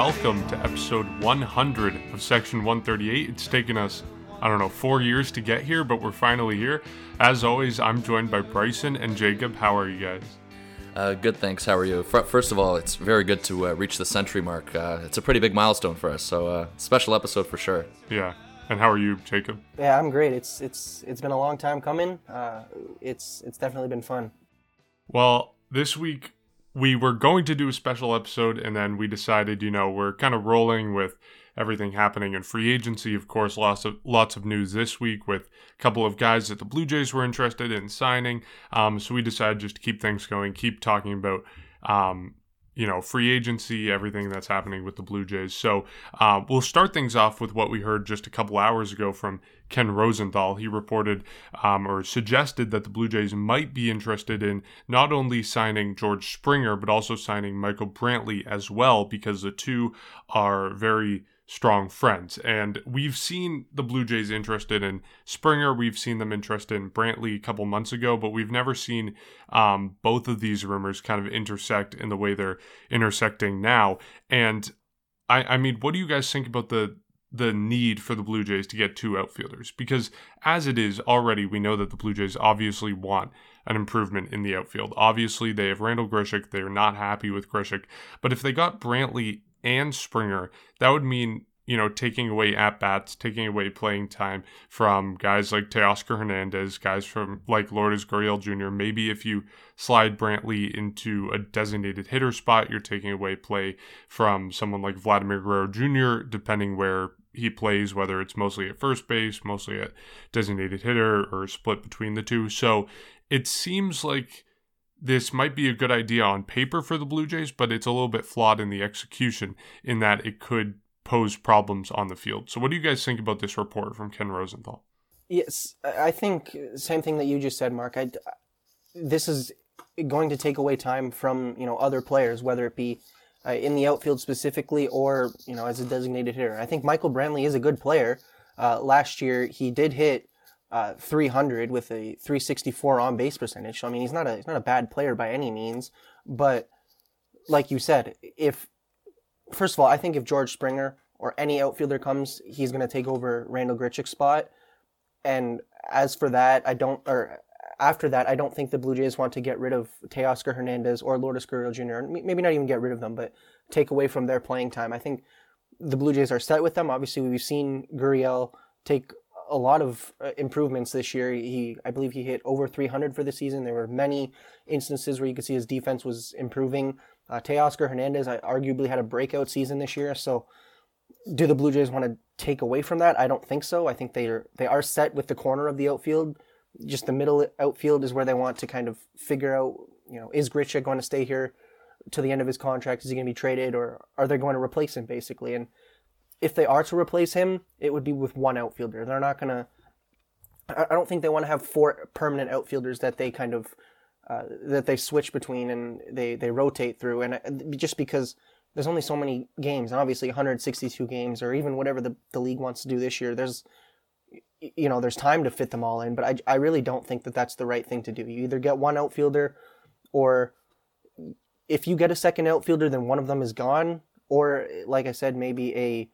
welcome to episode 100 of Section 138. It's taken us, I don't know, four years to get here, but we're finally here. As always, I'm joined by Bryson and Jacob. How are you guys? Uh, good, thanks. How are you? First of all, it's very good to uh, reach the century mark. Uh, it's a pretty big milestone for us, so uh, special episode for sure. Yeah. And how are you, Jacob? Yeah, I'm great. It's it's it's been a long time coming. Uh, it's it's definitely been fun. Well, this week we were going to do a special episode and then we decided, you know, we're kind of rolling with everything happening in free agency. Of course, lots of lots of news this week with a couple of guys that the Blue Jays were interested in signing. Um, so we decided just to keep things going, keep talking about um, you know, free agency, everything that's happening with the Blue Jays. So uh, we'll start things off with what we heard just a couple hours ago from Ken Rosenthal. He reported um, or suggested that the Blue Jays might be interested in not only signing George Springer, but also signing Michael Brantley as well, because the two are very strong friends. And we've seen the Blue Jays interested in Springer. We've seen them interested in Brantley a couple months ago, but we've never seen um, both of these rumors kind of intersect in the way they're intersecting now. And I, I mean, what do you guys think about the the need for the Blue Jays to get two outfielders? Because as it is already, we know that the Blue Jays obviously want an improvement in the outfield. Obviously, they have Randall Grichuk. They're not happy with Grichuk. But if they got Brantley and Springer, that would mean you know, taking away at bats, taking away playing time from guys like Teoscar Hernandez, guys from like Lourdes Gurriel Jr. Maybe if you slide Brantley into a designated hitter spot, you're taking away play from someone like Vladimir Guerrero Jr., depending where he plays, whether it's mostly at first base, mostly at designated hitter, or split between the two. So it seems like this might be a good idea on paper for the Blue Jays, but it's a little bit flawed in the execution in that it could pose problems on the field. So, what do you guys think about this report from Ken Rosenthal? Yes, I think same thing that you just said, Mark. I, this is going to take away time from you know other players, whether it be uh, in the outfield specifically or you know as a designated hitter. I think Michael Brantley is a good player. Uh, last year, he did hit uh, 300 with a 364 on base percentage. So, I mean, he's not a he's not a bad player by any means. But like you said, if first of all, I think if George Springer or any outfielder comes, he's going to take over Randall Grichuk's spot. And as for that, I don't or after that, I don't think the Blue Jays want to get rid of Teoscar Hernandez or Lourdes Gurriel Jr. Maybe not even get rid of them, but take away from their playing time. I think the Blue Jays are set with them. Obviously, we've seen Gurriel take a lot of uh, improvements this year. He, I believe, he hit over 300 for the season. There were many instances where you could see his defense was improving. Uh, Teoscar Hernandez, I arguably had a breakout season this year. So, do the Blue Jays want to take away from that? I don't think so. I think they are they are set with the corner of the outfield. Just the middle outfield is where they want to kind of figure out. You know, is Grichuk going to stay here to the end of his contract? Is he going to be traded, or are they going to replace him basically? And if they are to replace him, it would be with one outfielder. They're not gonna. I don't think they want to have four permanent outfielders that they kind of uh, that they switch between and they they rotate through. And uh, just because there's only so many games, and obviously 162 games, or even whatever the the league wants to do this year, there's you know there's time to fit them all in. But I I really don't think that that's the right thing to do. You either get one outfielder, or if you get a second outfielder, then one of them is gone. Or like I said, maybe a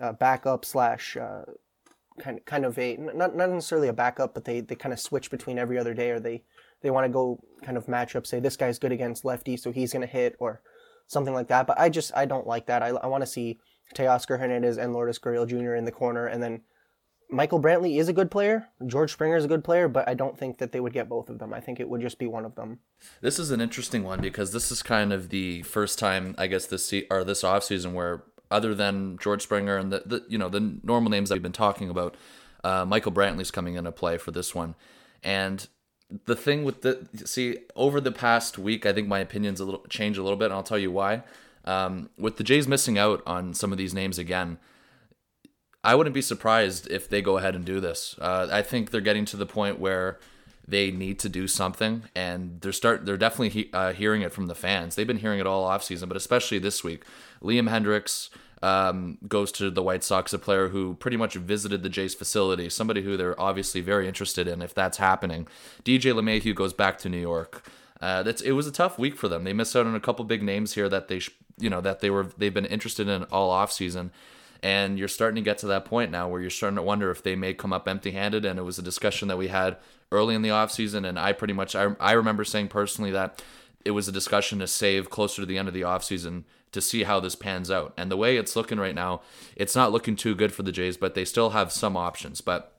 uh, backup slash uh, kind kind of a not not necessarily a backup, but they, they kind of switch between every other day, or they they want to go kind of match up. Say this guy's good against lefty, so he's gonna hit, or something like that. But I just I don't like that. I, I want to see Teoscar Hernandez and Lourdes Gurriel Jr. in the corner, and then Michael Brantley is a good player. George Springer is a good player, but I don't think that they would get both of them. I think it would just be one of them. This is an interesting one because this is kind of the first time I guess this se- or this offseason where other than George Springer and the, the you know the normal names that we've been talking about, uh, Michael Brantley's coming into play for this one, and the thing with the see over the past week, I think my opinions a little change a little bit, and I'll tell you why. Um, with the Jays missing out on some of these names again, I wouldn't be surprised if they go ahead and do this. Uh, I think they're getting to the point where they need to do something, and they're start they're definitely he, uh, hearing it from the fans. They've been hearing it all off season, but especially this week. Liam Hendriks um, goes to the White Sox, a player who pretty much visited the Jays facility, somebody who they're obviously very interested in if that's happening. DJ LeMahieu goes back to New York. Uh, that's it was a tough week for them. They missed out on a couple big names here that they sh- you know that they were they've been interested in all off season. And you're starting to get to that point now where you're starting to wonder if they may come up empty handed. And it was a discussion that we had early in the offseason. And I pretty much, I, I remember saying personally that it was a discussion to save closer to the end of the offseason to see how this pans out. And the way it's looking right now, it's not looking too good for the Jays, but they still have some options. But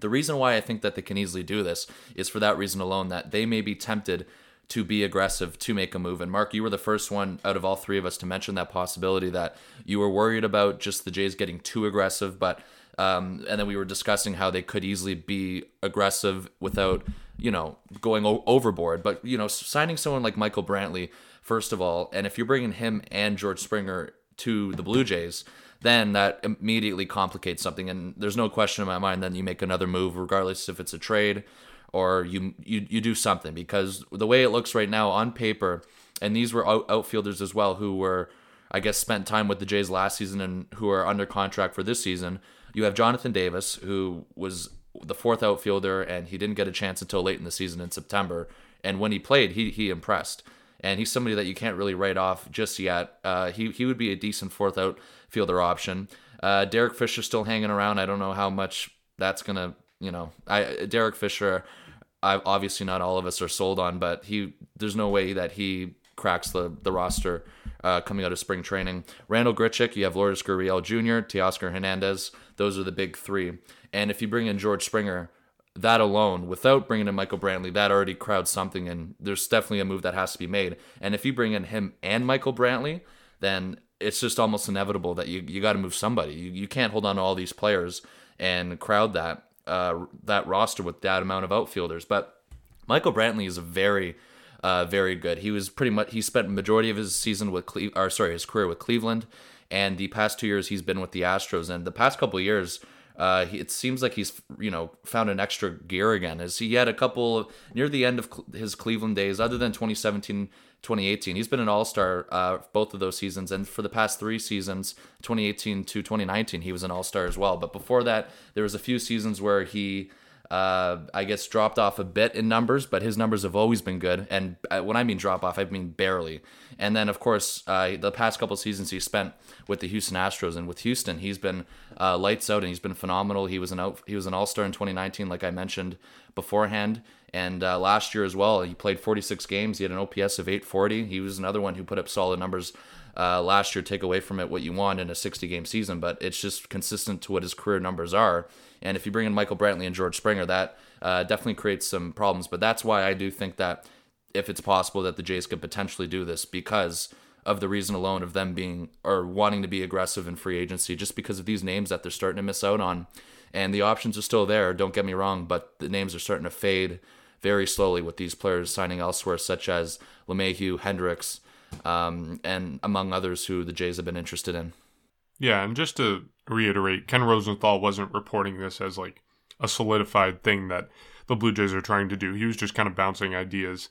the reason why I think that they can easily do this is for that reason alone that they may be tempted to be aggressive to make a move. And Mark, you were the first one out of all three of us to mention that possibility that you were worried about just the Jays getting too aggressive, but um, and then we were discussing how they could easily be aggressive without you know going o- overboard. But you know, signing someone like Michael Brantley first of all, and if you're bringing him and George Springer to the Blue Jays, then that immediately complicates something. And there's no question in my mind. Then you make another move, regardless if it's a trade or you you you do something because the way it looks right now on paper, and these were out, outfielders as well who were, I guess, spent time with the Jays last season and who are under contract for this season. You have Jonathan Davis, who was the fourth outfielder, and he didn't get a chance until late in the season in September. And when he played, he he impressed. And he's somebody that you can't really write off just yet. Uh, he he would be a decent fourth outfielder option. Uh, Derek Fisher still hanging around. I don't know how much that's gonna you know, I Derek Fisher, obviously not all of us are sold on, but he there's no way that he cracks the the roster uh, coming out of spring training. Randall Grichuk, you have Lourdes Gurriel Jr., Teoscar Hernandez. Those are the big three. And if you bring in George Springer, that alone, without bringing in Michael Brantley, that already crowds something, and there's definitely a move that has to be made. And if you bring in him and Michael Brantley, then it's just almost inevitable that you, you got to move somebody. You, you can't hold on to all these players and crowd that uh, that roster with that amount of outfielders. But Michael Brantley is very uh, very good. He was pretty much he spent majority of his season with Cle- or sorry his career with Cleveland, and the past two years he's been with the Astros. And the past couple years, uh, he, it seems like he's you know found an extra gear again. As he had a couple near the end of his Cleveland days, other than 2017 2018. He's been an All Star uh, both of those seasons, and for the past three seasons, 2018 to 2019, he was an All Star as well. But before that, there was a few seasons where he. Uh, I guess dropped off a bit in numbers, but his numbers have always been good. And uh, when I mean drop off, I mean barely. And then, of course, uh, the past couple seasons he spent with the Houston Astros, and with Houston, he's been uh, lights out, and he's been phenomenal. He was an out, he was an All Star in 2019, like I mentioned beforehand. And uh, last year as well, he played 46 games. He had an OPS of 840. He was another one who put up solid numbers uh, last year. Take away from it what you want in a 60 game season, but it's just consistent to what his career numbers are. And if you bring in Michael Brantley and George Springer, that uh, definitely creates some problems. But that's why I do think that if it's possible that the Jays could potentially do this because of the reason alone of them being or wanting to be aggressive in free agency, just because of these names that they're starting to miss out on. And the options are still there, don't get me wrong, but the names are starting to fade very slowly with these players signing elsewhere, such as LeMahieu, Hendriks, um, and among others who the Jays have been interested in. Yeah, and just to reiterate, Ken Rosenthal wasn't reporting this as like a solidified thing that the Blue Jays are trying to do. He was just kind of bouncing ideas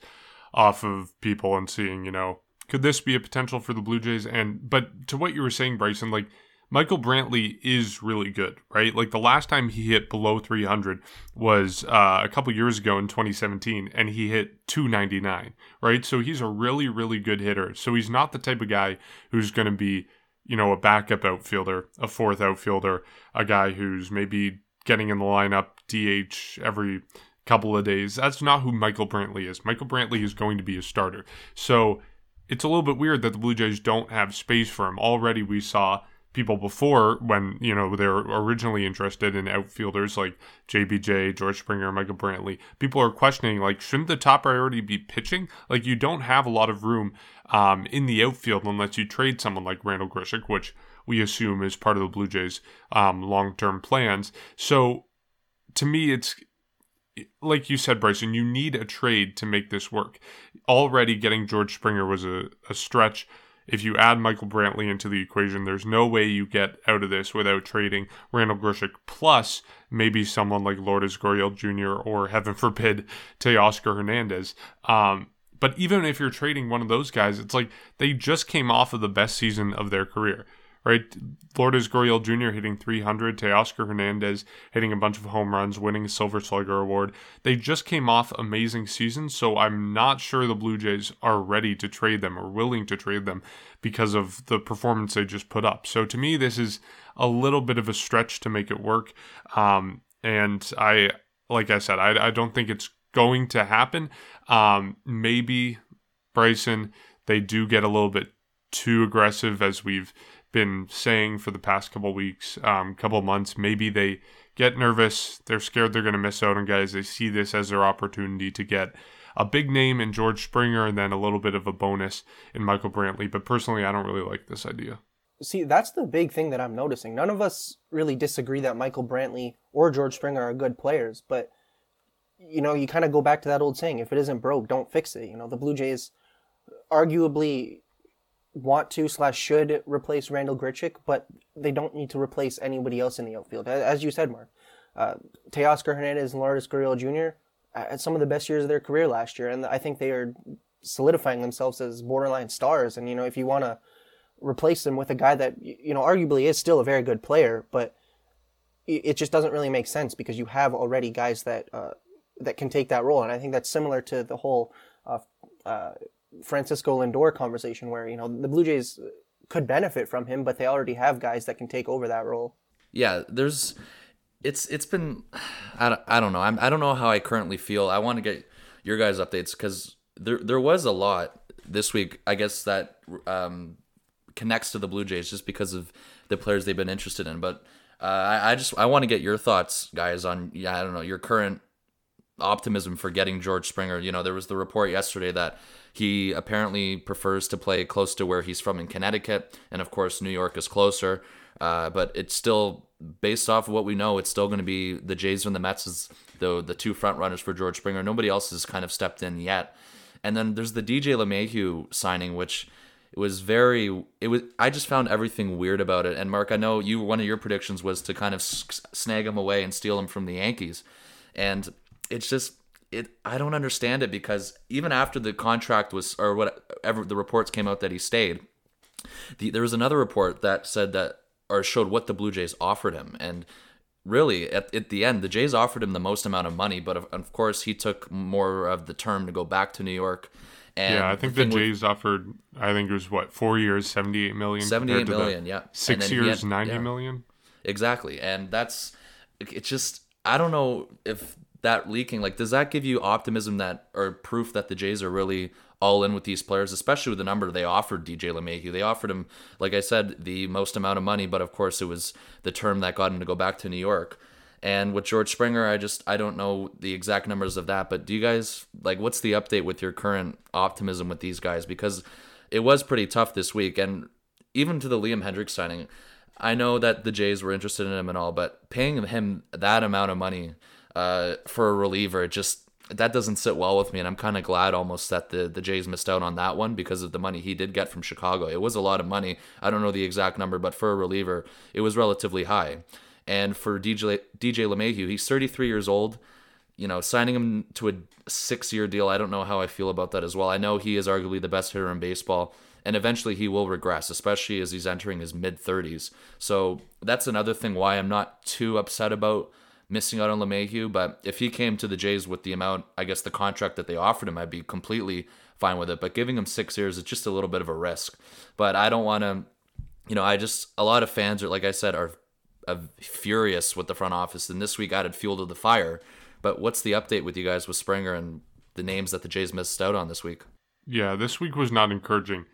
off of people and seeing, you know, could this be a potential for the Blue Jays? And but to what you were saying, Bryson, like Michael Brantley is really good, right? Like the last time he hit below 300 was uh, a couple years ago in 2017, and he hit 299, right? So he's a really, really good hitter. So he's not the type of guy who's going to be, you know, a backup outfielder, a fourth outfielder, a guy who's maybe getting in the lineup DH every couple of days. That's not who Michael Brantley is. Michael Brantley is going to be a starter. So it's a little bit weird that the Blue Jays don't have space for him. Already we saw people before when you know they're originally interested in outfielders like JBJ, George Springer, Michael Brantley. People are questioning like shouldn't the top priority be pitching? Like you don't have a lot of room um, in the outfield unless you trade someone like Randall Grichuk, which we assume is part of the Blue Jays' um, long-term plans. So to me, it's like you said, Bryson, you need a trade to make this work. Already getting George Springer was a, a stretch if you add Michael Brantley into the equation, there's no way you get out of this without trading Randall Grichuk plus maybe someone like Lourdes Gurriel Jr. or heaven forbid Teoscar Hernandez. Um, but even if you're trading one of those guys, it's like they just came off of the best season of their career, right? Lourdes Gurriel Jr. hitting 300, Teoscar Hernandez hitting a bunch of home runs, winning a Silver Slugger award. They just came off amazing seasons, so I'm not sure the Blue Jays are ready to trade them or willing to trade them because of the performance they just put up. So to me, this is a little bit of a stretch to make it work. Um, and I, like I said, I, I don't think it's going to happen. Um, maybe Bryson, they do get a little bit too aggressive as we've been saying for the past couple weeks, um, couple months. Maybe they get nervous. They're scared they're going to miss out on guys. They see this as their opportunity to get a big name in George Springer and then a little bit of a bonus in Michael Brantley. But personally, I don't really like this idea. See, that's the big thing that I'm noticing. None of us really disagree that Michael Brantley or George Springer are good players, but you know, you kind of go back to that old saying: if it isn't broke, don't fix it. You know, the Blue Jays arguably want to slash should replace Randall Grichuk, but they don't need to replace anybody else in the outfield. As you said, Mark, uh, Teoscar Hernandez and Lourdes Gurriel Jr. had some of the best years of their career last year, and I think they are solidifying themselves as borderline stars. And you know, if you want to replace them with a guy that you know arguably is still a very good player, but it just doesn't really make sense because you have already guys that uh, that can take that role. And I think that's similar to the whole uh, uh, Francisco Lindor conversation, where you know the Blue Jays could benefit from him, but they already have guys that can take over that role. Yeah, there's it's it's been I don't, I don't know I'm, I don't know how I currently feel. I want to get your guys' updates because there there was a lot this week. I guess that um, connects to the Blue Jays just because of the players they've been interested in. But uh, I, I just I want to get your thoughts, guys, on yeah I don't know your current optimism for getting George Springer. You know, there was the report yesterday that he apparently prefers to play close to where he's from in Connecticut, and of course, New York is closer. Uh, but it's still based off of what we know. It's still going to be the Jays and the Mets as the the two front runners for George Springer. Nobody else has kind of stepped in yet. And then there's the DJ LeMahieu signing, which was very it was i just found everything weird about it and mark i know you one of your predictions was to kind of snag him away and steal him from the yankees and it's just it I don't understand it because even after the contract was or whatever the reports came out that he stayed, the, there was another report that said that or showed what the Blue Jays offered him and really at, at the end the Jays offered him the most amount of money but of, of course he took more of the term to go back to New York and yeah, I think the, the Jays with, offered. I think it was what four years, seventy-eight million. Seventy-eight million, yeah. Six years, had, ninety yeah. million. Exactly, and that's it's just I don't know if that leaking, like, does that give you optimism that or proof that the Jays are really all in with these players, especially with the number they offered DJ LeMahieu? They offered him, like I said, the most amount of money, but of course it was the term that got him to go back to New York. And with George Springer, I just I don't know the exact numbers of that, but do you guys like what's the update with your current optimism with these guys? Because it was pretty tough this week, and even to the Liam Hendriks signing, I know that the Jays were interested in him and all, but paying him that amount of money uh, for a reliever. It just that doesn't sit well with me, and I'm kind of glad almost that the the Jays missed out on that one because of the money he did get from Chicago. It was a lot of money. I don't know the exact number, but for a reliever, it was relatively high. And for DJ DJ LeMahieu, he's 33 years old. You know, signing him to a six year deal, I don't know how I feel about that as well. I know he is arguably the best hitter in baseball, and eventually he will regress, especially as he's entering his mid 30s. So that's another thing why I'm not too upset about missing out on LeMahieu, but if he came to the Jays with the amount, I guess the contract that they offered him, I'd be completely fine with it. But giving him six years is just a little bit of a risk. But I don't want to, you know, I just a lot of fans are like I said are, are furious with the front office, and this week added fuel to the fire. But what's the update with you guys with Springer and the names that the Jays missed out on this week? Yeah, this week was not encouraging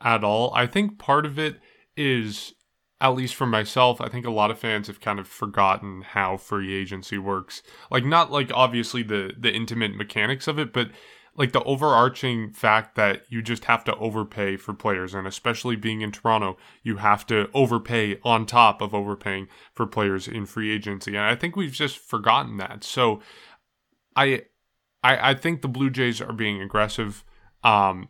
at all. I think part of it is at least for myself, I think a lot of fans have kind of forgotten how free agency works. Like not like obviously the the intimate mechanics of it, but like the overarching fact that you just have to overpay for players and especially being in Toronto, you have to overpay on top of overpaying for players in free agency. And I think we've just forgotten that. So I I I think the Blue Jays are being aggressive. Um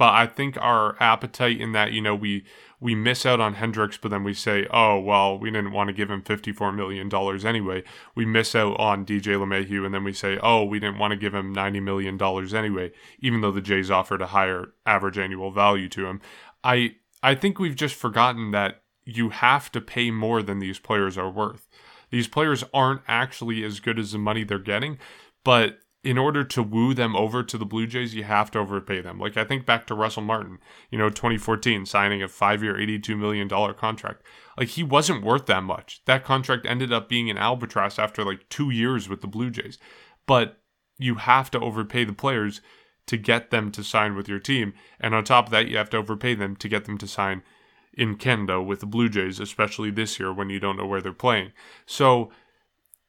but I think our appetite in that, you know, we we miss out on Hendriks, but then we say, oh, well, we didn't want to give him $54 million anyway. We miss out on DJ LeMahieu, and then we say, oh, we didn't want to give him $90 million anyway, even though the Jays offered a higher average annual value to him. I I think we've just forgotten that you have to pay more than these players are worth. These players aren't actually as good as the money they're getting, but in order to woo them over to the Blue Jays, you have to overpay them. Like I think back to Russell Martin, you know, 2014, signing a five-year, $82 million contract. Like he wasn't worth that much. That contract ended up being an albatross after like two years with the Blue Jays. But you have to overpay the players to get them to sign with your team. And on top of that, you have to overpay them to get them to sign in Canada with the Blue Jays, especially this year when you don't know where they're playing. So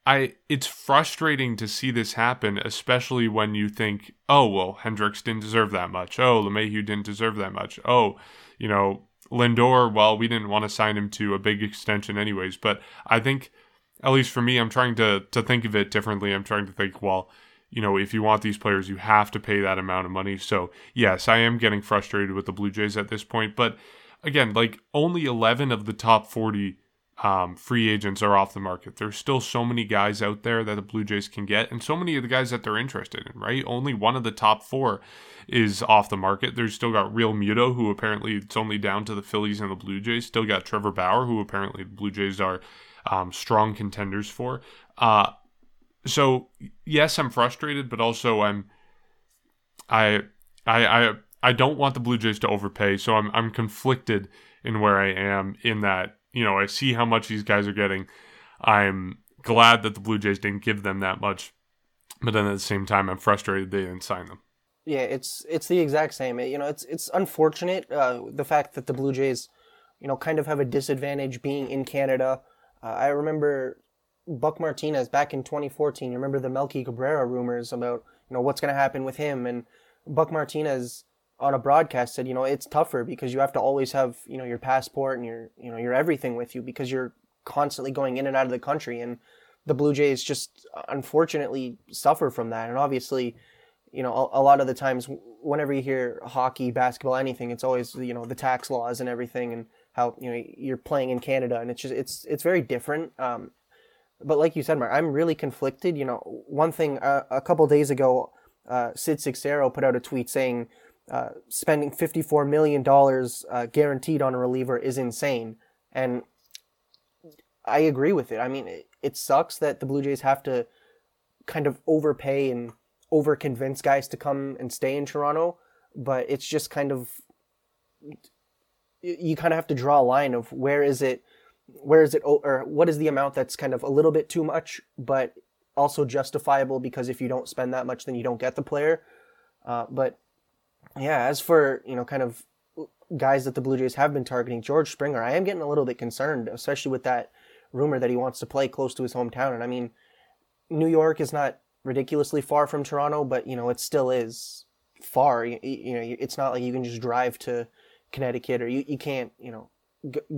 I it's frustrating to see this happen, especially when you think, oh well, Hendriks didn't deserve that much. Oh, LeMahieu didn't deserve that much. Oh, you know, Lindor, well, we didn't want to sign him to a big extension anyways. But I think, at least for me, I'm trying to to think of it differently. I'm trying to think, well, you know, if you want these players, you have to pay that amount of money. So yes, I am getting frustrated with the Blue Jays at this point. But again, like only 11 of the top 40 um, free agents are off the market. There's still so many guys out there that the Blue Jays can get, and so many of the guys that they're interested in, right? Only one of the top four is off the market. There's still got Realmuto, who apparently it's only down to the Phillies and the Blue Jays. Still got Trevor Bauer, who apparently the Blue Jays are um, strong contenders for. Uh, so yes, I'm frustrated, but also I'm, I, I, I, I don't want the Blue Jays to overpay. So I'm, I'm conflicted in where I am in that you know, I see how much these guys are getting. I'm glad that the Blue Jays didn't give them that much, but then at the same time, I'm frustrated they didn't sign them. Yeah, it's it's the exact same. You know, it's it's unfortunate uh, the fact that the Blue Jays, you know, kind of have a disadvantage being in Canada. Uh, I remember Buck Martinez back in 2014. You remember the Melky Cabrera rumors about you know what's going to happen with him and Buck Martinez on a broadcast said, you know, it's tougher because you have to always have, you know, your passport and your, you know, your everything with you because you're constantly going in and out of the country. And the Blue Jays just unfortunately suffer from that. And obviously, you know, a, a lot of the times whenever you hear hockey, basketball, anything, it's always, you know, the tax laws and everything and how, you know, you're playing in Canada and it's just, it's, it's very different. Um, but like you said, Mark, I'm really conflicted. You know, one thing uh, a couple days ago, uh, Sid Seixeiro put out a tweet saying, uh, spending $54 million uh, guaranteed on a reliever is insane. And I agree with it. I mean, it, it sucks that the Blue Jays have to kind of overpay and over convince guys to come and stay in Toronto, but it's just kind of you kind of have to draw a line of where is it where is it or what is the amount that's kind of a little bit too much but also justifiable because if you don't spend that much then you don't get the player uh, but yeah, as for, you know, kind of guys that the Blue Jays have been targeting, George Springer, I am getting a little bit concerned, especially with that rumor that he wants to play close to his hometown. And I mean, New York is not ridiculously far from Toronto, but, you know, it still is far. You, you know, it's not like you can just drive to Connecticut or you, you can't, you know,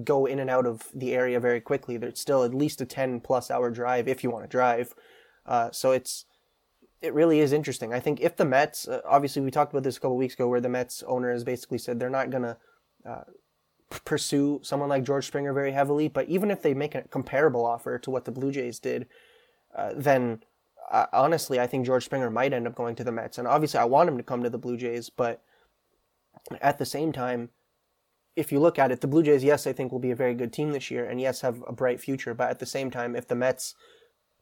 go in and out of the area very quickly. There's still at least a 10 plus hour drive if you want to drive. Uh, so it's, it really is interesting. I think if the Mets, uh, obviously, we talked about this a couple weeks ago, where the Mets owner has basically said they're not going to uh, pursue someone like George Springer very heavily. But even if they make a comparable offer to what the Blue Jays did, uh, then uh, honestly, I think George Springer might end up going to the Mets. And obviously, I want him to come to the Blue Jays, but at the same time, if you look at it, the Blue Jays, yes, I think will be a very good team this year, and yes, have a bright future. But at the same time, if the Mets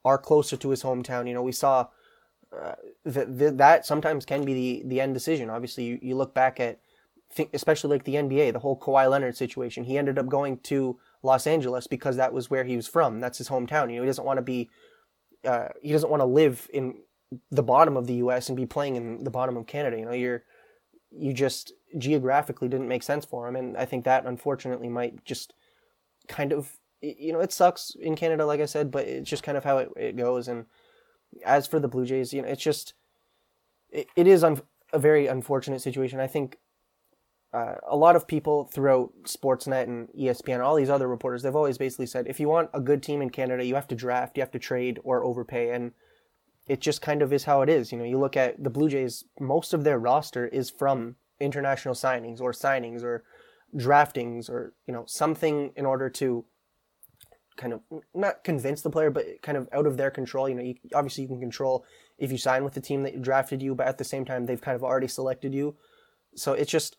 are closer to his hometown, you know, we saw uh, that that sometimes can be the the end decision. Obviously, you, you look back at, think, especially like the NBA, the whole Kawhi Leonard situation. He ended up going to Los Angeles because that was where he was from. That's his hometown. You know, he doesn't want to be, uh, he doesn't want to live in the bottom of the U.S. and be playing in the bottom of Canada. You know, you're you just geographically didn't make sense for him, and I think that unfortunately might just kind of you know it sucks in Canada, like I said, but it's just kind of how it, it goes and as for the Blue Jays, you know, it's just it, it is un- a very unfortunate situation. I think uh, a lot of people throughout Sportsnet and ESPN, all these other reporters, they've always basically said if you want a good team in Canada, you have to draft, you have to trade or overpay, and it just kind of is how it is. You know, you look at the Blue Jays, most of their roster is from international signings or signings or draftings or you know something in order to kind of not convince the player, but kind of out of their control. You know, you, obviously you can control if you sign with the team that drafted you, but at the same time they've kind of already selected you. So it's just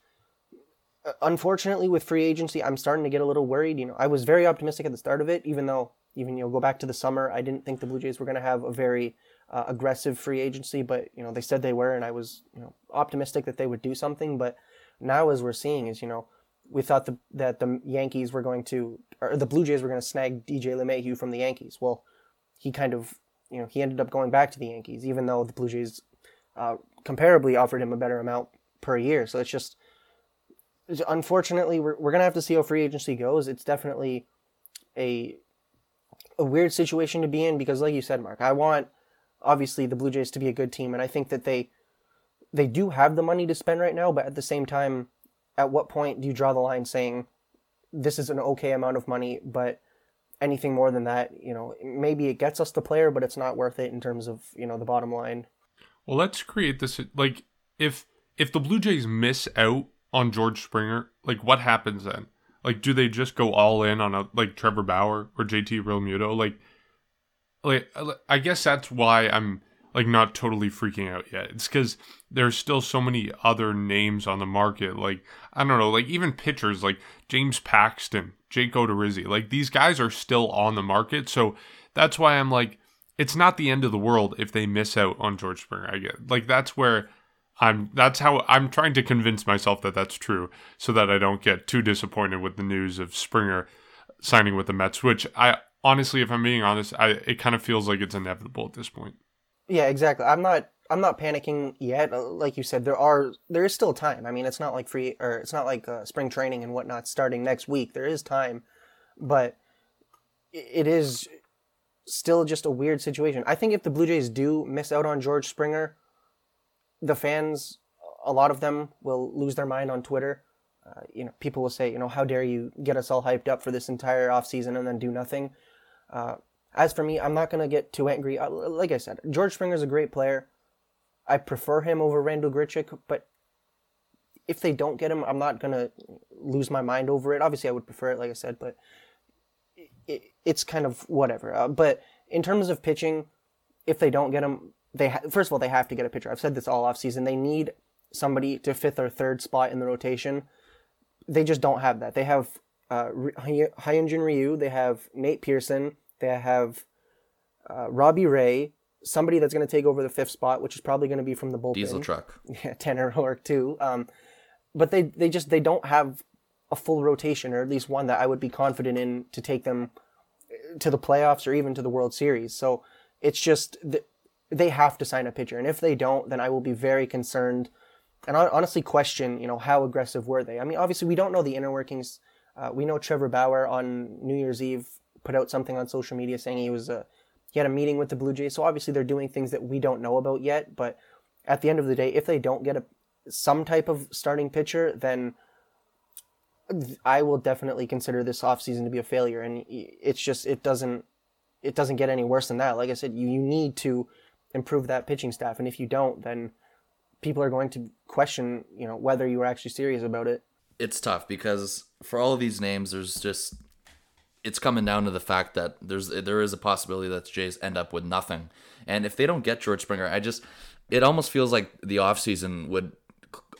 unfortunately, with free agency, I'm starting to get a little worried. You know, I was very optimistic at the start of it, even though even you know go back to the summer, I didn't think the Blue Jays were going to have a very uh, aggressive free agency, but you know they said they were, and I was you know optimistic that they would do something. But now, as we're seeing, is you know we thought the, that the Yankees were going to, or the Blue Jays were going to snag DJ LeMahieu from the Yankees. Well, he kind of you know he ended up going back to the Yankees, even though the Blue Jays uh, comparably offered him a better amount per year. So it's just unfortunately we're, we're gonna have to see how free agency goes. It's definitely a a weird situation to be in because, like you said, Mark, I want obviously the Blue Jays to be a good team, and I think that they they do have the money to spend right now. But at the same time, at what point do you draw the line saying this is an okay amount of money, but anything more than that, you know, maybe it gets us the player, but it's not worth it in terms of you know the bottom line. Well, let's create this like if if the Blue Jays miss out on George Springer, like what happens then? Like, do they just go all in on a like Trevor Bauer or JT Realmuto? Like, like I guess that's why I'm like not totally freaking out yet. It's because there's still so many other names on the market. Like I don't know, like even pitchers like James Paxton, Jake Odorizzi. Like these guys are still on the market, so that's why I'm like, it's not the end of the world if they miss out on George Springer. I get like that's where I'm that's how I'm trying to convince myself that that's true so that I don't get too disappointed with the news of Springer signing with the Mets, which I honestly if I'm being honest, I it kind of feels like it's inevitable at this point. Yeah, exactly. I'm not I'm not panicking yet. Uh, like you said, there are there is still time. I mean, it's not like free or it's not like uh, spring training and whatnot starting next week. There is time, but it is still just a weird situation. I think if the Blue Jays do miss out on George Springer, the fans, a lot of them will lose their mind on Twitter. Uh, you know, people will say, you know, how dare you get us all hyped up for this entire offseason and then do nothing. Uh, as for me, I'm not to get too angry. Uh, like I said, George Springer's a great player. I prefer him over Randall Grichuk, but if they don't get him, I'm not to lose my mind over it. Obviously, I would prefer it, like I said, but it, it's kind of whatever. Uh, but in terms of pitching, if they don't get him, they ha- first of all they have to get a pitcher. I've said this all off season. They need somebody to fifth or third spot in the rotation. They just don't have that. They have uh, Hyunjin Ryu. They have Nate Pearson. They have uh, Robbie Ray. Somebody that's going to take over the fifth spot, which is probably going to be from the bullpen. Diesel truck. Yeah, Tanner Roark too. Um, but they they just they don't have a full rotation, or at least one that I would be confident in to take them to the playoffs or even to the World Series. So it's just they have to sign a pitcher, and if they don't, then I will be very concerned, and I honestly question, you know, how aggressive were they? I mean, obviously we don't know the inner workings. Uh, we know Trevor Bauer on New Year's Eve put out something on social media saying he was a he had a meeting with the Blue Jays. So obviously they're doing things that we don't know about yet. But at the end of the day, if they don't get a some type of starting pitcher, then I will definitely consider this offseason to be a failure. And it's just it doesn't it doesn't get any worse than that. Like I said, you, you need to improve that pitching staff. And if you don't, then people are going to question, you know, whether you were actually serious about it. It's tough because for all of these names, there's just it's coming down to the fact that there's there is a possibility that the Jays end up with nothing. And if they don't get George Springer, I just it almost feels like the offseason would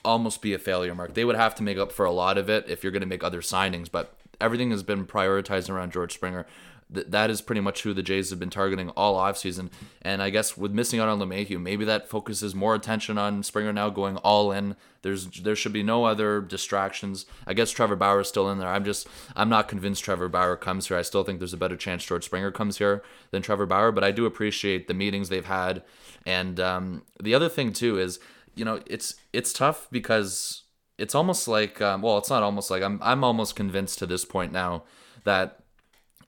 almost be a failure mark. They would have to make up for a lot of it if you're going to make other signings, but everything has been prioritized around George Springer th- that is pretty much who the Jays have been targeting all offseason. And I guess with missing out on LeMahieu, maybe that focuses more attention on Springer now going all in. There's there should be no other distractions. I guess Trevor Bauer is still in there. I'm just I'm not convinced Trevor Bauer comes here. I still think there's a better chance George Springer comes here than Trevor Bauer. But I do appreciate the meetings they've had. And um, the other thing too is you know it's it's tough because it's almost like um, well it's not almost like I'm I'm almost convinced to this point now that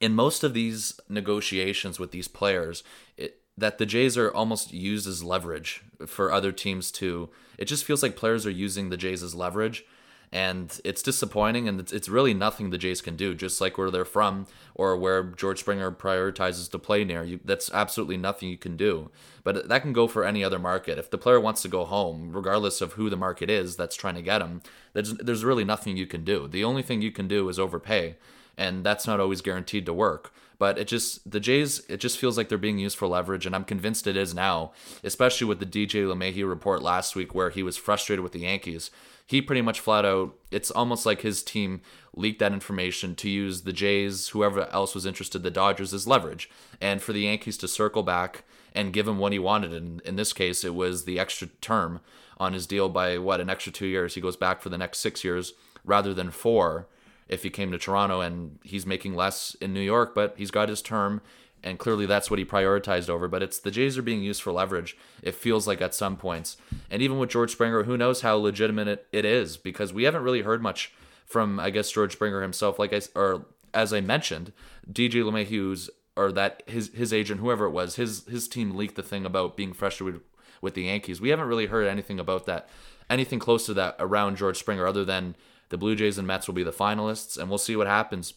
in most of these negotiations with these players, it, that the Jays are almost used as leverage for other teams to. It just feels like players are using the Jays as leverage, and it's disappointing. And it's, it's really nothing the Jays can do. Just like where they're from or where George Springer prioritizes to play near, you, that's absolutely nothing you can do. But that can go for any other market. If the player wants to go home, regardless of who the market is that's trying to get him, there's there's really nothing you can do. The only thing you can do is overpay and that's not always guaranteed to work. But it just the Jays, it just feels like they're being used for leverage, and I'm convinced it is now, especially with the DJ LeMahieu report last week where he was frustrated with the Yankees. He pretty much flat out, it's almost like his team leaked that information to use the Jays, whoever else was interested, the Dodgers, as leverage, and for the Yankees to circle back and give him what he wanted. And in this case, it was the extra term on his deal by what an extra two years. He goes back for the next six years rather than four if he came to Toronto and he's making less in New York, but he's got his term and clearly that's what he prioritized over. But it's the Jays are being used for leverage. It feels like at some points, and even with George Springer, who knows how legitimate it, it is because we haven't really heard much from I guess George Springer himself. Like I or as I mentioned, DJ LeMahieu's or that his his agent, whoever it was, his his team leaked the thing about being frustrated with, with the Yankees. We haven't really heard anything about that, anything close to that around George Springer, other than the Blue Jays and Mets will be the finalists, and we'll see what happens.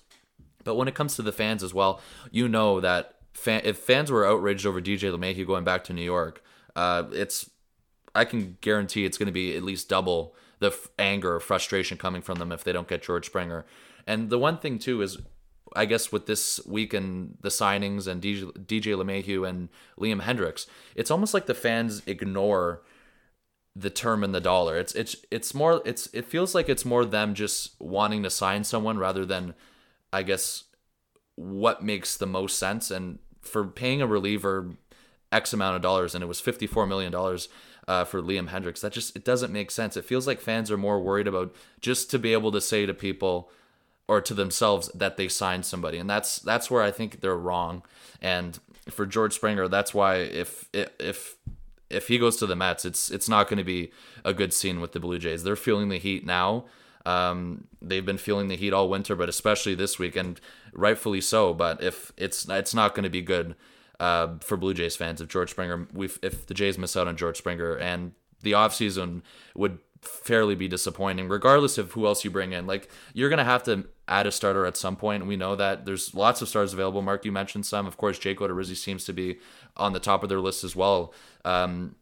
But when it comes to the fans as well, you know that fan, if fans were outraged over DJ LeMahieu going back to New York, uh, it's I can guarantee it's going to be at least double the f- anger or frustration coming from them if they don't get George Springer. And the one thing too is, I guess with this week and the signings and DJ, DJ LeMahieu and Liam Hendriks, it's almost like the fans ignore the term and the dollar. It's it's it's more it's it feels like it's more them just wanting to sign someone rather than, I guess, what makes the most sense and for paying a reliever X amount of dollars, and it was $54 million uh, for Liam Hendriks. That just, it doesn't make sense. It feels like fans are more worried about just to be able to say to people or to themselves that they signed somebody. And that's, that's where I think they're wrong. And for George Springer, that's why if, if, if he goes to the Mets, it's, it's not going to be a good scene with the Blue Jays. They're feeling the heat now. Um, they've been feeling the heat all winter, but especially this week, and rightfully so. But if it's it's not going to be good uh, for Blue Jays fans if George Springer, if the Jays miss out on George Springer, and the offseason would fairly be disappointing, regardless of who else you bring in. Like you're gonna have to add a starter at some point. We know that there's lots of stars available. Mark, you mentioned some. Of course, Jake Odorizzi seems to be on the top of their list as well um,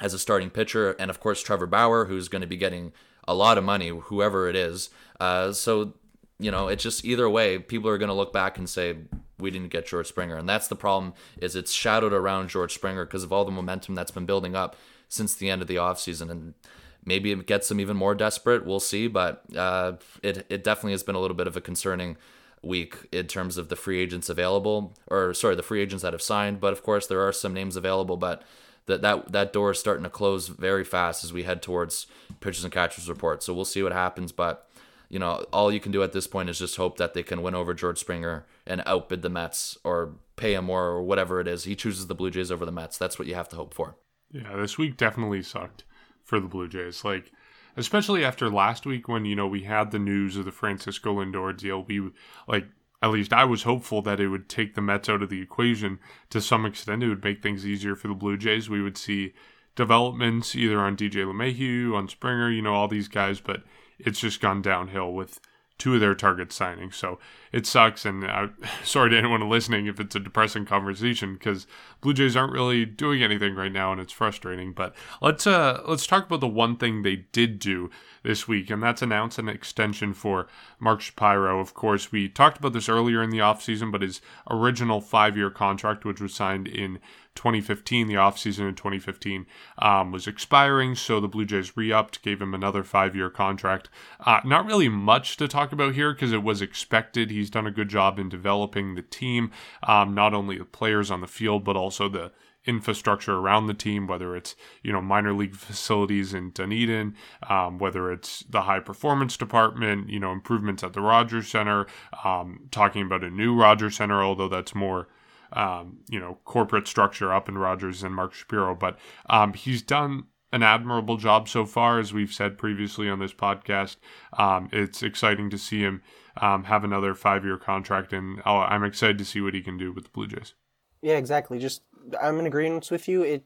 as a starting pitcher, and of course Trevor Bauer, who's going to be getting a lot of money, whoever it is. Uh, so, you know, it's just either way, people are going to look back and say, we didn't get George Springer. And that's the problem is it's shadowed around George Springer because of all the momentum that's been building up since the end of the offseason. And maybe it gets them even more desperate. We'll see. But uh, it, it definitely has been a little bit of a concerning week in terms of the free agents available, or sorry, the free agents that have signed. But of course, there are some names available. But that that that door is starting to close very fast as we head towards pitchers and catchers report. So we'll see what happens, but you know, all you can do at this point is just hope that they can win over George Springer and outbid the Mets or pay him more or whatever it is. He chooses the Blue Jays over the Mets. That's what you have to hope for. Yeah, this week definitely sucked for the Blue Jays. Like especially after last week when you know we had the news of the Francisco Lindor deal, we like at least I was hopeful that it would take the Mets out of the equation to some extent. It would make things easier for the Blue Jays. We would see developments either on DJ LeMahieu, on Springer, you know, all these guys, but it's just gone downhill with two of their target signing. So it sucks. And I, sorry to anyone listening if it's a depressing conversation because Blue Jays aren't really doing anything right now, and it's frustrating. But let's uh let's talk about the one thing they did do this week, and that's announce an extension for Mark Shapiro. Of course, we talked about this earlier in the offseason, but his original five-year contract, which was signed in 2015, the offseason in 2015, um, was expiring. So the Blue Jays re upped, gave him another five year contract. Uh, not really much to talk about here because it was expected. He's done a good job in developing the team, um, not only the players on the field, but also the infrastructure around the team, whether it's you know minor league facilities in Dunedin, um, whether it's the high performance department, you know improvements at the Rogers Center, um, talking about a new Rogers Center, although that's more um, you know, corporate structure up in Rogers and Mark Shapiro. But um, he's done an admirable job so far, as we've said previously on this podcast. Um, it's exciting to see him um, have another five year contract, and oh, I'm excited to see what he can do with the Blue Jays. Yeah, exactly. Just I'm in agreement with you. It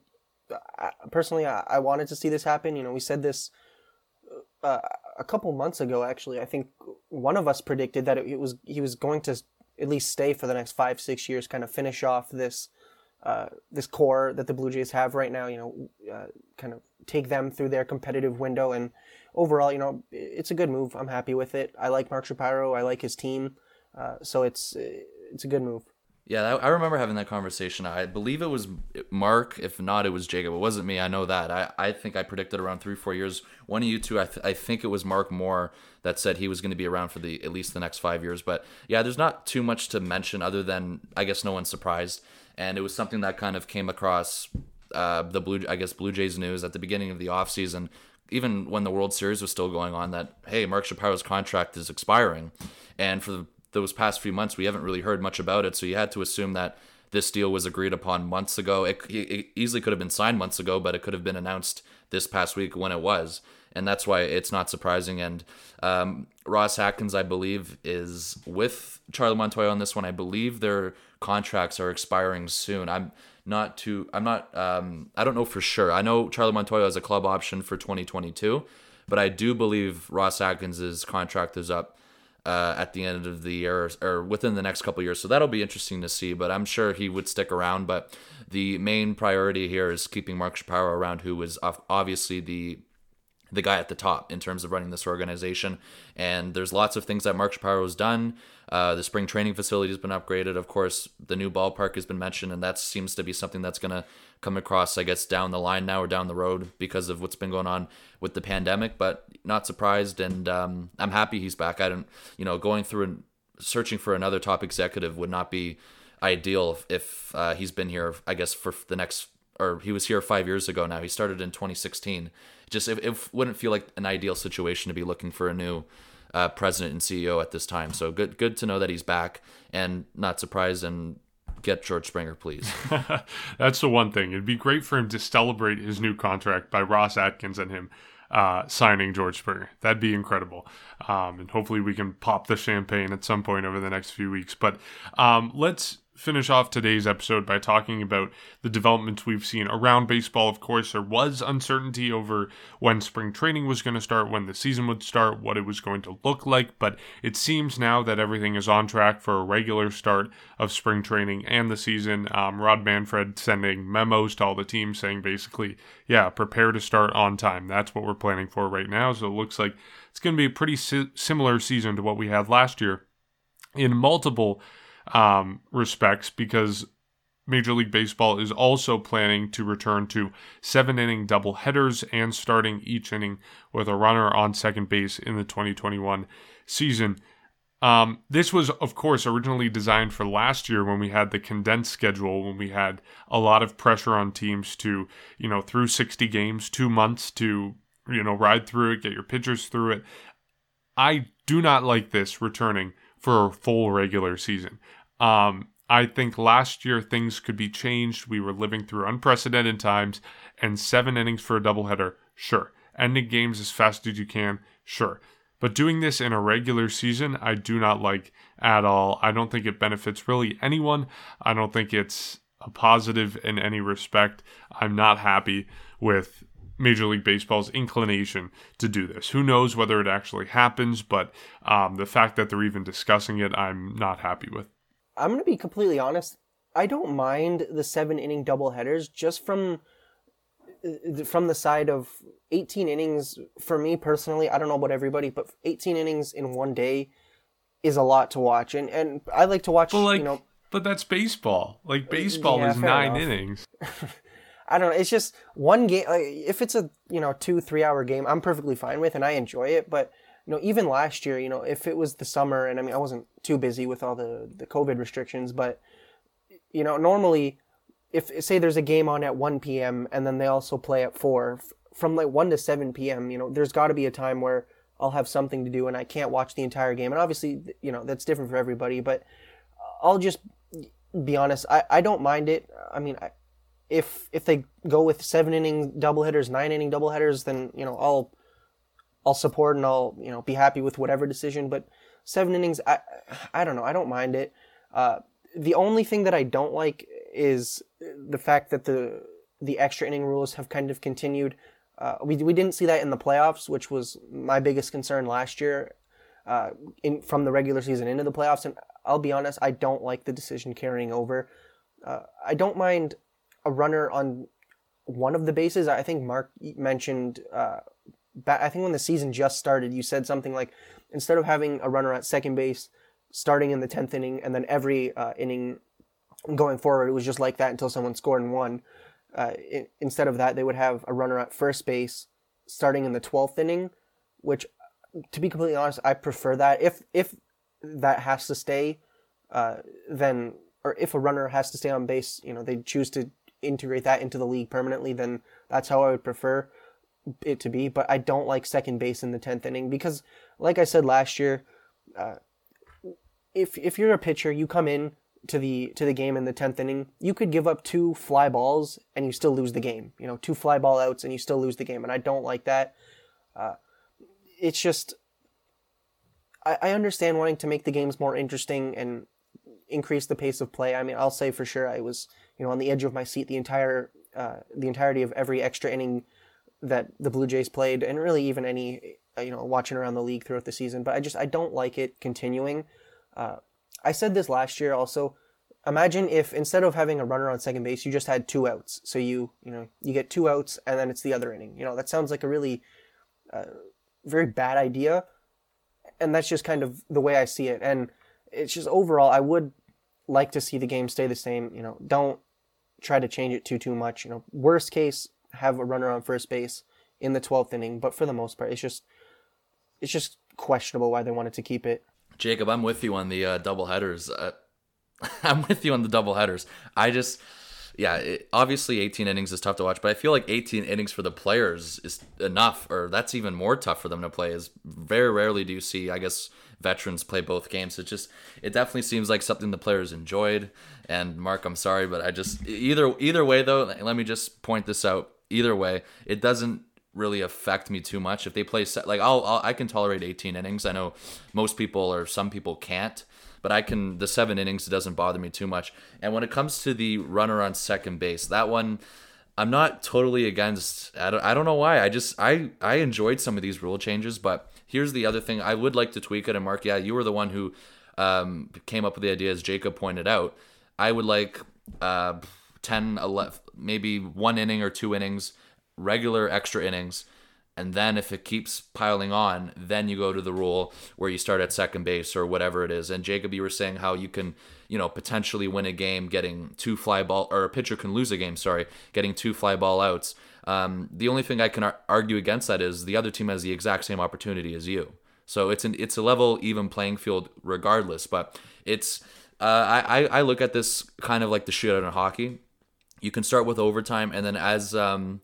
I, personally, I, I, wanted to see this happen. You know, we said this uh, a couple months ago. Actually, I think one of us predicted that it, it was he was going to at least stay for the next five six years, kind of finish off this uh, this core that the Blue Jays have right now. You know, uh, kind of take them through their competitive window. And overall, you know, it's a good move. I'm happy with it. I like Mark Shapiro. I like his team. Uh, so it's it's a good move. Yeah, I remember having that conversation. I believe it was Mark. If not, it was Jacob. It wasn't me. I know that. I, I think I predicted around three, four years. One of you two, I, th- I think it was Mark Moore that said he was going to be around for the at least the next five years. But yeah, there's not too much to mention other than I guess no one's surprised, and it was something that kind of came across uh, the blue, I guess Blue Jays news at the beginning of the offseason, even when the World Series was still going on. That hey, Mark Shapiro's contract is expiring, and for the those past few months, we haven't really heard much about it. So you had to assume that this deal was agreed upon months ago. It, it, easily could have been signed months ago, but it could have been announced this past week when it was. And that's why it's not surprising. And um, Ross Atkins, I believe, is with Charlie Montoyo on this one. I believe their contracts are expiring soon. I'm not too, I'm not, um, I don't know for sure. I know Charlie Montoyo has a club option for 2022, but I do believe Ross Atkins's contract is up uh, at the end of the year or, within the next couple years. So that'll be interesting to see. But I'm sure he would stick around. But the main priority here is keeping Mark Shapiro around, who is obviously the the guy at the top in terms of running this organization. And there's lots of things that Mark Shapiro has done. Uh, the spring training facility has been upgraded. Of course, the new ballpark has been mentioned, and that seems to be something that's going to come across, I guess, down the line now or down the road because of what's been going on with the pandemic. But not surprised, and um, I'm happy he's back. I don't, you know, going through and searching for another top executive would not be ideal if, if uh, he's been here, I guess, for the next or he was here five years ago now. He started in 2016. Just it, it wouldn't feel like an ideal situation to be looking for a new uh, president and CEO at this time. So good, good to know that he's back, and not surprised and get George Springer, please. That's the one thing. It'd be great for him to celebrate his new contract by Ross Atkins and him uh, signing George Springer. That'd be incredible. Um, and hopefully we can pop the champagne at some point over the next few weeks. But um, let's finish off today's episode by talking about the developments we've seen around baseball. Of course, there was uncertainty over when spring training was going to start, when the season would start, what it was going to look like, but it seems now that everything is on track for a regular start of spring training and the season. Um, Rob Manfred sending memos to all the teams saying basically, yeah, prepare to start on time. That's what we're planning for right now. So it looks like it's going to be a pretty si- similar season to what we had last year in multiple um, respects because Major League Baseball is also planning to return to seven inning double headers and starting each inning with a runner on second base in the 2021 season. Um, this was, of course, originally designed for last year when we had the condensed schedule, when we had a lot of pressure on teams to, you know, through 60 games, two months to, you know, ride through it, get your pitchers through it. I do not like this returning for a full regular season. Um, I think last year things could be changed. We were living through unprecedented times, and seven innings for a doubleheader, sure. Ending games as fast as you can, sure. But doing this in a regular season, I do not like at all. I don't think it benefits really anyone. I don't think it's a positive in any respect. I'm not happy with Major League Baseball's inclination to do this. Who knows whether it actually happens, but um, the fact that they're even discussing it, I'm not happy with. I'm going to be completely honest. I don't mind the seven inning double headers just from uh, from the side of 18 innings for me personally. I don't know about everybody, but 18 innings in one day is a lot to watch, and and I like to watch. But Like, you know, but that's baseball. Like baseball yeah, is nine enough. innings. I don't know. It's just one game. Like, if it's a you know two three hour game, I'm perfectly fine with, and I enjoy it. But you know, even last year, you know, if it was the summer, and I mean, I wasn't too busy with all the the COVID restrictions, but you know, normally, if say there's a game on at 1 p.m. and then they also play at four, from like 1 to 7 p.m., you know, there's got to be a time where I'll have something to do and I can't watch the entire game. And obviously, you know, that's different for everybody, but I'll just be honest. I, I don't mind it. I mean, I, if if they go with seven inning doubleheaders, nine inning doubleheaders, then you know I'll I'll support and I'll you know be happy with whatever decision. But seven innings, I I don't know. I don't mind it. Uh, the only thing that I don't like is the fact that the the extra inning rules have kind of continued. Uh, we we didn't see that in the playoffs, which was my biggest concern last year. Uh, in from the regular season into the playoffs, and I'll be honest, I don't like the decision carrying over. Uh, I don't mind a runner on one of the bases. I think Mark mentioned I think when the season just started, you said something like instead of having a runner at second base, starting in the 10th inning and then every uh, inning going forward it was just like that until someone scored and won uh, I- instead of that they would have a runner at first base starting in the 12th inning which to be completely honest i prefer that. If if that has to stay uh, then or if a runner has to stay on base you know they choose to integrate that into the league permanently then that's how i would prefer it to be but i don't like second base in the 10th inning because like i said last year uh, if if you're a pitcher, you come in to the to the game in the tenth inning, you could give up two fly balls and you still lose the game. You know, two fly ball outs and you still lose the game, and I don't like that. Uh, it's just I, I understand wanting to make the games more interesting and increase the pace of play. I mean, I'll say for sure I was you know on the edge of my seat the entire uh, the entirety of every extra inning that the Blue Jays played, and really even any uh, you know watching around the league throughout the season. But I just I don't like it continuing. Uh, I said this last year also. Imagine if instead of having a runner on second base, you just had two outs. So you you know you get two outs and then it's the other inning. You know that sounds like a really uh, very bad idea, and that's just kind of the way I see it. And it's just overall, I would like to see the game stay the same. You know, don't try to change it too too much. You know, worst case, have a runner on first base in the twelfth inning. But for the most part, it's just it's just questionable why they wanted to keep it. Jacob, I'm with you on the uh, double headers. Uh, I'm with you on the double headers. I just, yeah, it, obviously 18 innings is tough to watch, but I feel like 18 innings for the players is enough, or that's even more tough for them to play. Is very rarely do you see, I guess, veterans play both games. It just, it definitely seems like something the players enjoyed. And Mark, I'm sorry, but I just either either way though, let me just point this out. Either way, it doesn't really affect me too much. If they play set like I'll, I'll, i can tolerate 18 innings. I know most people or some people can't but i can the seven innings doesn't bother me too much. And when it comes to the runner on second base that one i'm not totally against i don't, I don't know why. I just i i enjoyed some of these rule changes but here's the other thing. I would like to tweak it. And mark yeah you were the one who um, came up with the idea as jacob pointed out. I would like uh, 10 11 maybe one inning or two innings regular extra innings and then if it keeps piling on then you go to the rule where you start at second base or whatever it is. And jacob you were saying how you can you know potentially win a game getting two fly ball or a pitcher can lose a game sorry getting two fly ball outs. Um, the only thing i can ar- argue against that is the other team has the exact same opportunity as you. So it's an it's a level even playing field regardless but it's uh, I, I look at this kind of like the shootout in hockey you can start with overtime and then as um,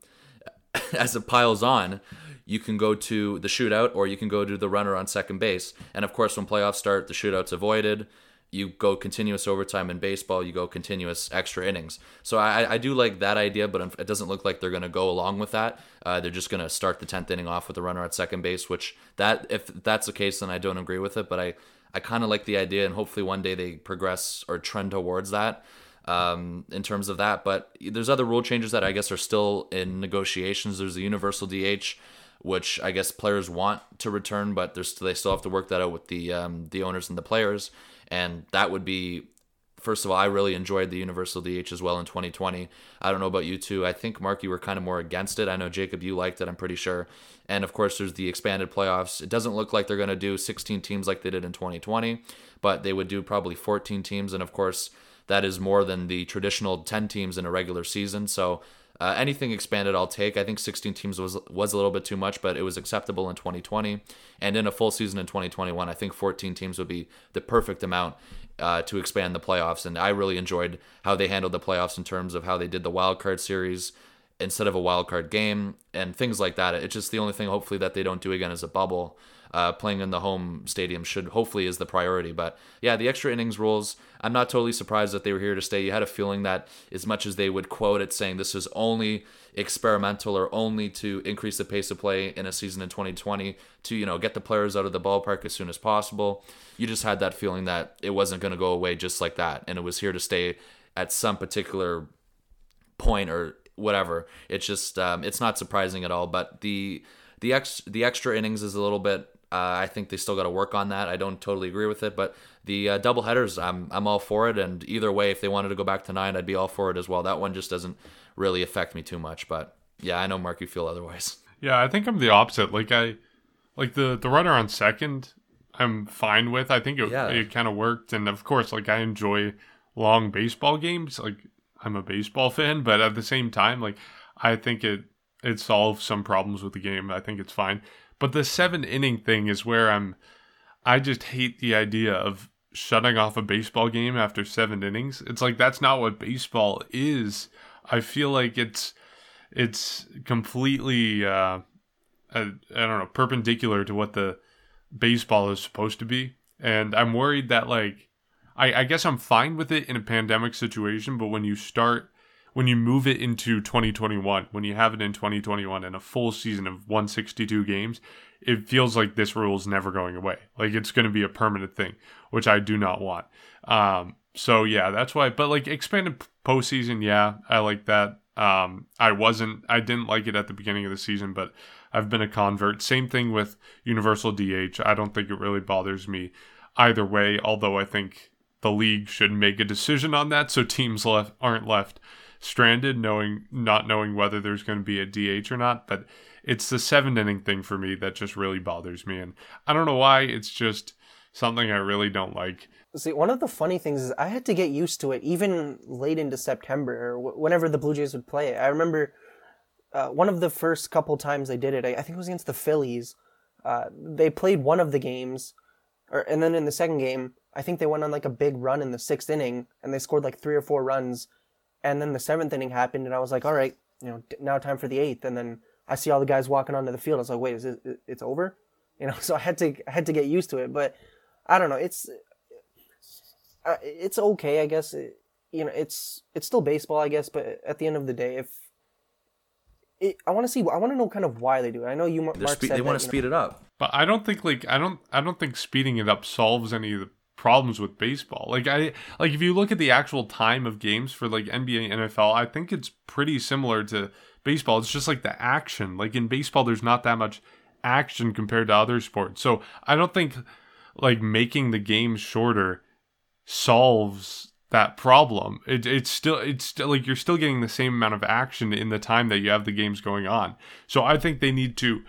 as it piles on, you can go to the shootout or you can go to the runner on second base. And of course, when playoffs start, the shootout's avoided. You go continuous overtime in baseball, you go continuous extra innings. So I, I do like that idea, but it doesn't look like they're going to go along with that. Uh, they're just going to start the 10th inning off with the runner at second base, which that if that's the case, then I don't agree with it. But I, I kind of like the idea, and hopefully one day they progress or trend towards that um, in terms of that. But there's other rule changes that I guess are still in negotiations. There's the universal DH, which I guess players want to return, but they still have to work that out with the um, the owners and the players. And that would be first of all, I really enjoyed the Universal DH as well in 2020. I don't know about you two. I think Mark, you were kind of more against it. I know Jacob, you liked it. I'm pretty sure. And of course, there's the expanded playoffs. It doesn't look like they're going to do 16 teams like they did in 2020, but they would do probably 14 teams. And of course, that is more than the traditional 10 teams in a regular season. So uh, anything expanded, I'll take. I think 16 teams was was a little bit too much, but it was acceptable in 2020, and in a full season in 2021, I think 14 teams would be the perfect amount uh, to expand the playoffs. And I really enjoyed how they handled the playoffs in terms of how they did the wild card series instead of a wild card game and things like that. It's just the only thing, hopefully, that they don't do again is a bubble uh, playing in the home stadium should hopefully is the priority. But yeah, the extra innings rules, I'm not totally surprised that they were here to stay. You had a feeling that as much as they would quote it saying this is only experimental or only to increase the pace of play in a season in 2020 to you know get the players out of the ballpark as soon as possible, you just had that feeling that it wasn't going to go away just like that, and it was here to stay at some particular point or whatever. It's just um, it's not surprising at all. But the the ex the extra innings is a little bit uh, I think they still got to work on that. I don't totally agree with it, but the uh, double headers, I'm I'm all for it. And either way, if they wanted to go back to nine, I'd be all for it as well. That one just doesn't really affect me too much. But yeah, I know Mark, you feel otherwise. Yeah, I think I'm the opposite. Like I, like the the runner on second. I'm fine with. I think it Yeah. it kind of worked, and of course, like I enjoy long baseball games. Like I'm a baseball fan, but at the same time, like I think it it solves some problems with the game. I think it's fine. But the seven inning thing is where I'm. I just hate the idea of shutting off a baseball game after seven innings. It's like that's not what baseball is. I feel like it's it's completely uh, I, I don't know perpendicular to what the baseball is supposed to be, and I'm worried that like I, I guess I'm fine with it in a pandemic situation, but when you start when you move it into 2021, when you have it in 2021 and a full season of 162 games, it feels like this rule is never going away. Like it's going to be a permanent thing, which I do not want. Um, so yeah, that's why. But like expanded postseason, yeah, I like that. Um, I wasn't, I didn't like it at the beginning of the season, but I've been a convert. Same thing with universal DH. I don't think it really bothers me either way. Although I think the league should make a decision on that, so teams left aren't left stranded, knowing not knowing whether there's going to be a DH or not. But it's the seven inning thing for me that just really bothers me, and I don't know why. It's just something I really don't like. See, one of the funny things is I had to get used to it even late into September or whenever the Blue Jays would play it. I remember uh, one of the first couple times they did it, I, I think it was against the Phillies. Uh, they played one of the games, or, and then in the second game, I think they went on like a big run in the sixth inning and they scored like three or four runs. And then the seventh inning happened, and I was like, all right, you know, now time for the eighth. And then I see all the guys walking onto the field. I was like, wait, is it, it- it's over? You know, so I had to I had to get used to it. But I don't know. It's uh, it's okay, I guess. It, you know, it's it's still baseball, I guess. But at the end of the day, if it, I want to see, I want to know kind of why they do it. I know you, Mar- They're Mark, spe- said they want to you know, speed it up. But I don't think like I don't I don't think speeding it up solves any of the problems with baseball. Like I like if you look at the actual time of games for like NBA NFL, I think it's pretty similar to baseball. It's just like the action. Like in baseball there's not that much action compared to other sports. So I don't think like making the game shorter solves that problem. It, it's still it's still like you're still getting the same amount of action in the time that you have the games going on. So I think they need to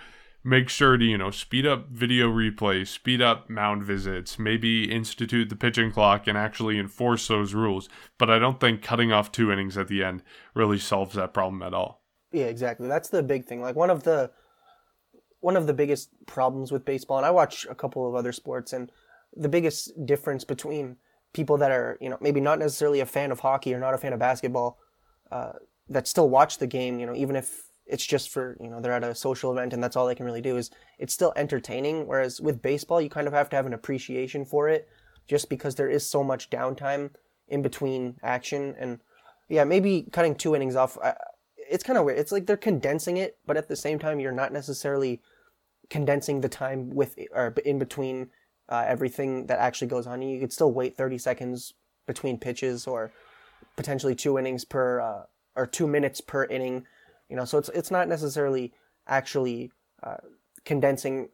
make sure to you know speed up video replay, speed up mound visits, maybe institute the pitching clock and actually enforce those rules. But I don't think cutting off two innings at the end really solves that problem at all. Yeah, exactly. That's the big thing. Like one of the one of the biggest problems with baseball, and I watch a couple of other sports, and the biggest difference between people that are, you know, maybe not necessarily a fan of hockey or not a fan of basketball, uh, that still watch the game, you know, even if it's just for, you know, they're at a social event and that's all they can really do is it's still entertaining. Whereas with baseball, you kind of have to have an appreciation for it just because there is so much downtime in between action. And yeah, maybe cutting two innings off, I, it's kind of weird. It's like they're condensing it, but at the same time, you're not necessarily condensing the time with or in between uh, everything that actually goes on. You could still wait 30 seconds between pitches or potentially two innings per uh, or two minutes per inning. You know, so it's it's not necessarily actually uh, condensing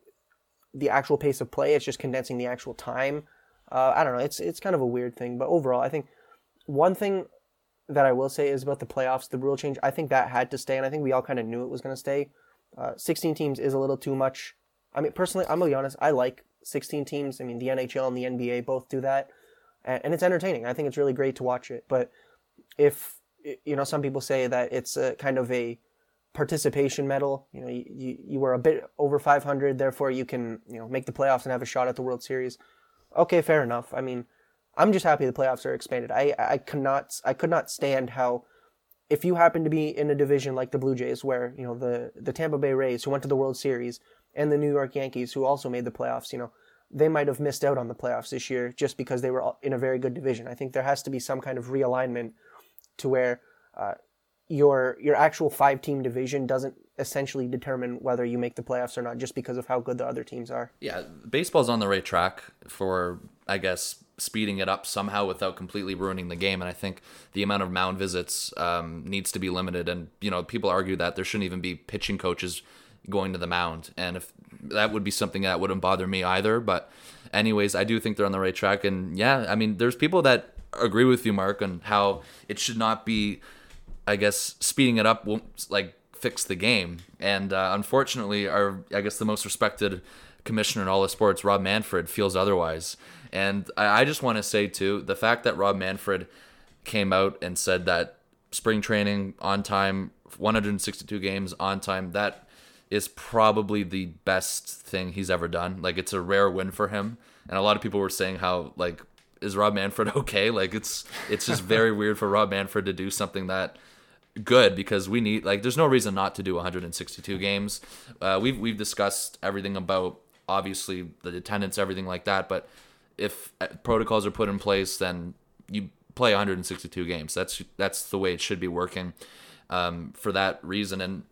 the actual pace of play. It's just condensing the actual time. Uh, I don't know. It's it's kind of a weird thing, but overall, I think one thing that I will say is about the playoffs, the rule change. I think that had to stay, and I think we all kind of knew it was going to stay. Uh, 16 teams is a little too much. I mean, personally, I'm gonna be honest. I like 16 teams. I mean, the NHL and the NBA both do that, and, and it's entertaining. I think it's really great to watch it. But if you know, some people say that it's a kind of a participation medal. You know, you, you, you were a bit over 500, therefore you can you know make the playoffs and have a shot at the World Series. Okay, fair enough. I mean, I'm just happy the playoffs are expanded. I I cannot I could not stand how if you happen to be in a division like the Blue Jays, where you know the the Tampa Bay Rays, who went to the World Series, and the New York Yankees, who also made the playoffs, you know, they might have missed out on the playoffs this year just because they were in a very good division. I think there has to be some kind of realignment to where uh, your your actual five team division doesn't essentially determine whether you make the playoffs or not, just because of how good the other teams are. Yeah, baseball's on the right track for, I guess, speeding it up somehow without completely ruining the game. And I think the amount of mound visits um, needs to be limited. And, you know, people argue that there shouldn't even be pitching coaches going to the mound. And if that would be something that wouldn't bother me either. But, anyways, I do think they're on the right track. And, yeah, I mean, there's people that agree with you, Mark, on how it should not be, I guess, speeding it up won't, like, fix the game. And uh, unfortunately, our I guess the most respected commissioner in all the sports, Rob Manfred, feels otherwise. And I, I just want to say too, the fact that Rob Manfred came out and said that spring training on time, 162 games on time, that is probably the best thing he's ever done. Like it's a rare win for him. And a lot of people were saying how like is Rob Manfred okay? Like it's it's just very weird for Rob Manfred to do something that good because we need like there's no reason not to do 162 games. Uh, we've we've discussed everything about obviously the attendance, everything like that. But if uh, protocols are put in place, then you play 162 games. That's that's the way it should be working um, for that reason. And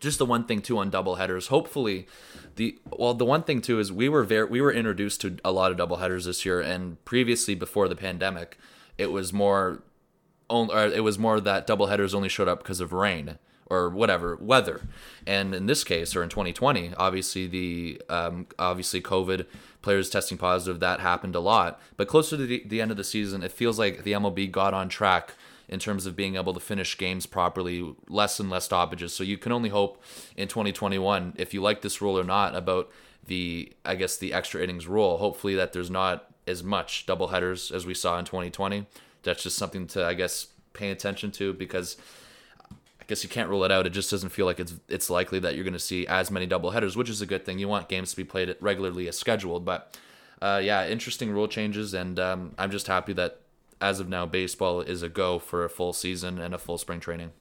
just the one thing too on double headers. Hopefully, the well the one thing too is we were very we were introduced to a lot of double headers this year, and previously before the pandemic, it was more, only it was more that double headers only showed up because of rain or whatever weather. And in this case, or in 2020, obviously the um, obviously COVID players testing positive that happened a lot. But closer to the, the end of the season, it feels like the MLB got on track in terms of being able to finish games properly, less and less stoppages. So you can only hope in 2021, if you like this rule or not, about the I guess the extra innings rule. Hopefully that there's not as much double headers as we saw in 2020. That's just something to I guess pay attention to because I guess you can't rule it out. It just doesn't feel like it's it's likely that you're going to see as many double headers, which is a good thing. You want games to be played regularly as scheduled, but uh, yeah, interesting rule changes, and um, I'm just happy that as of now, baseball is a go for a full season and a full spring training.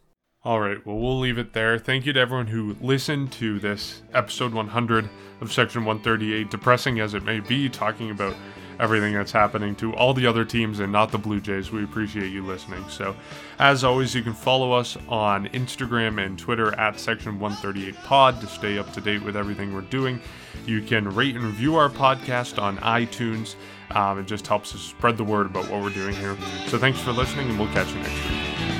All right, well, we'll leave it there. Thank you to everyone who listened to this episode 100 of Section 138, depressing as it may be, talking about everything that's happening to all the other teams and not the Blue Jays. We appreciate you listening. So, as always, you can follow us on Instagram and Twitter at Section 138 Pod to stay up to date with everything we're doing. You can rate and review our podcast on iTunes. Um, it just helps us spread the word about what we're doing here. So, thanks for listening, and we'll catch you next week.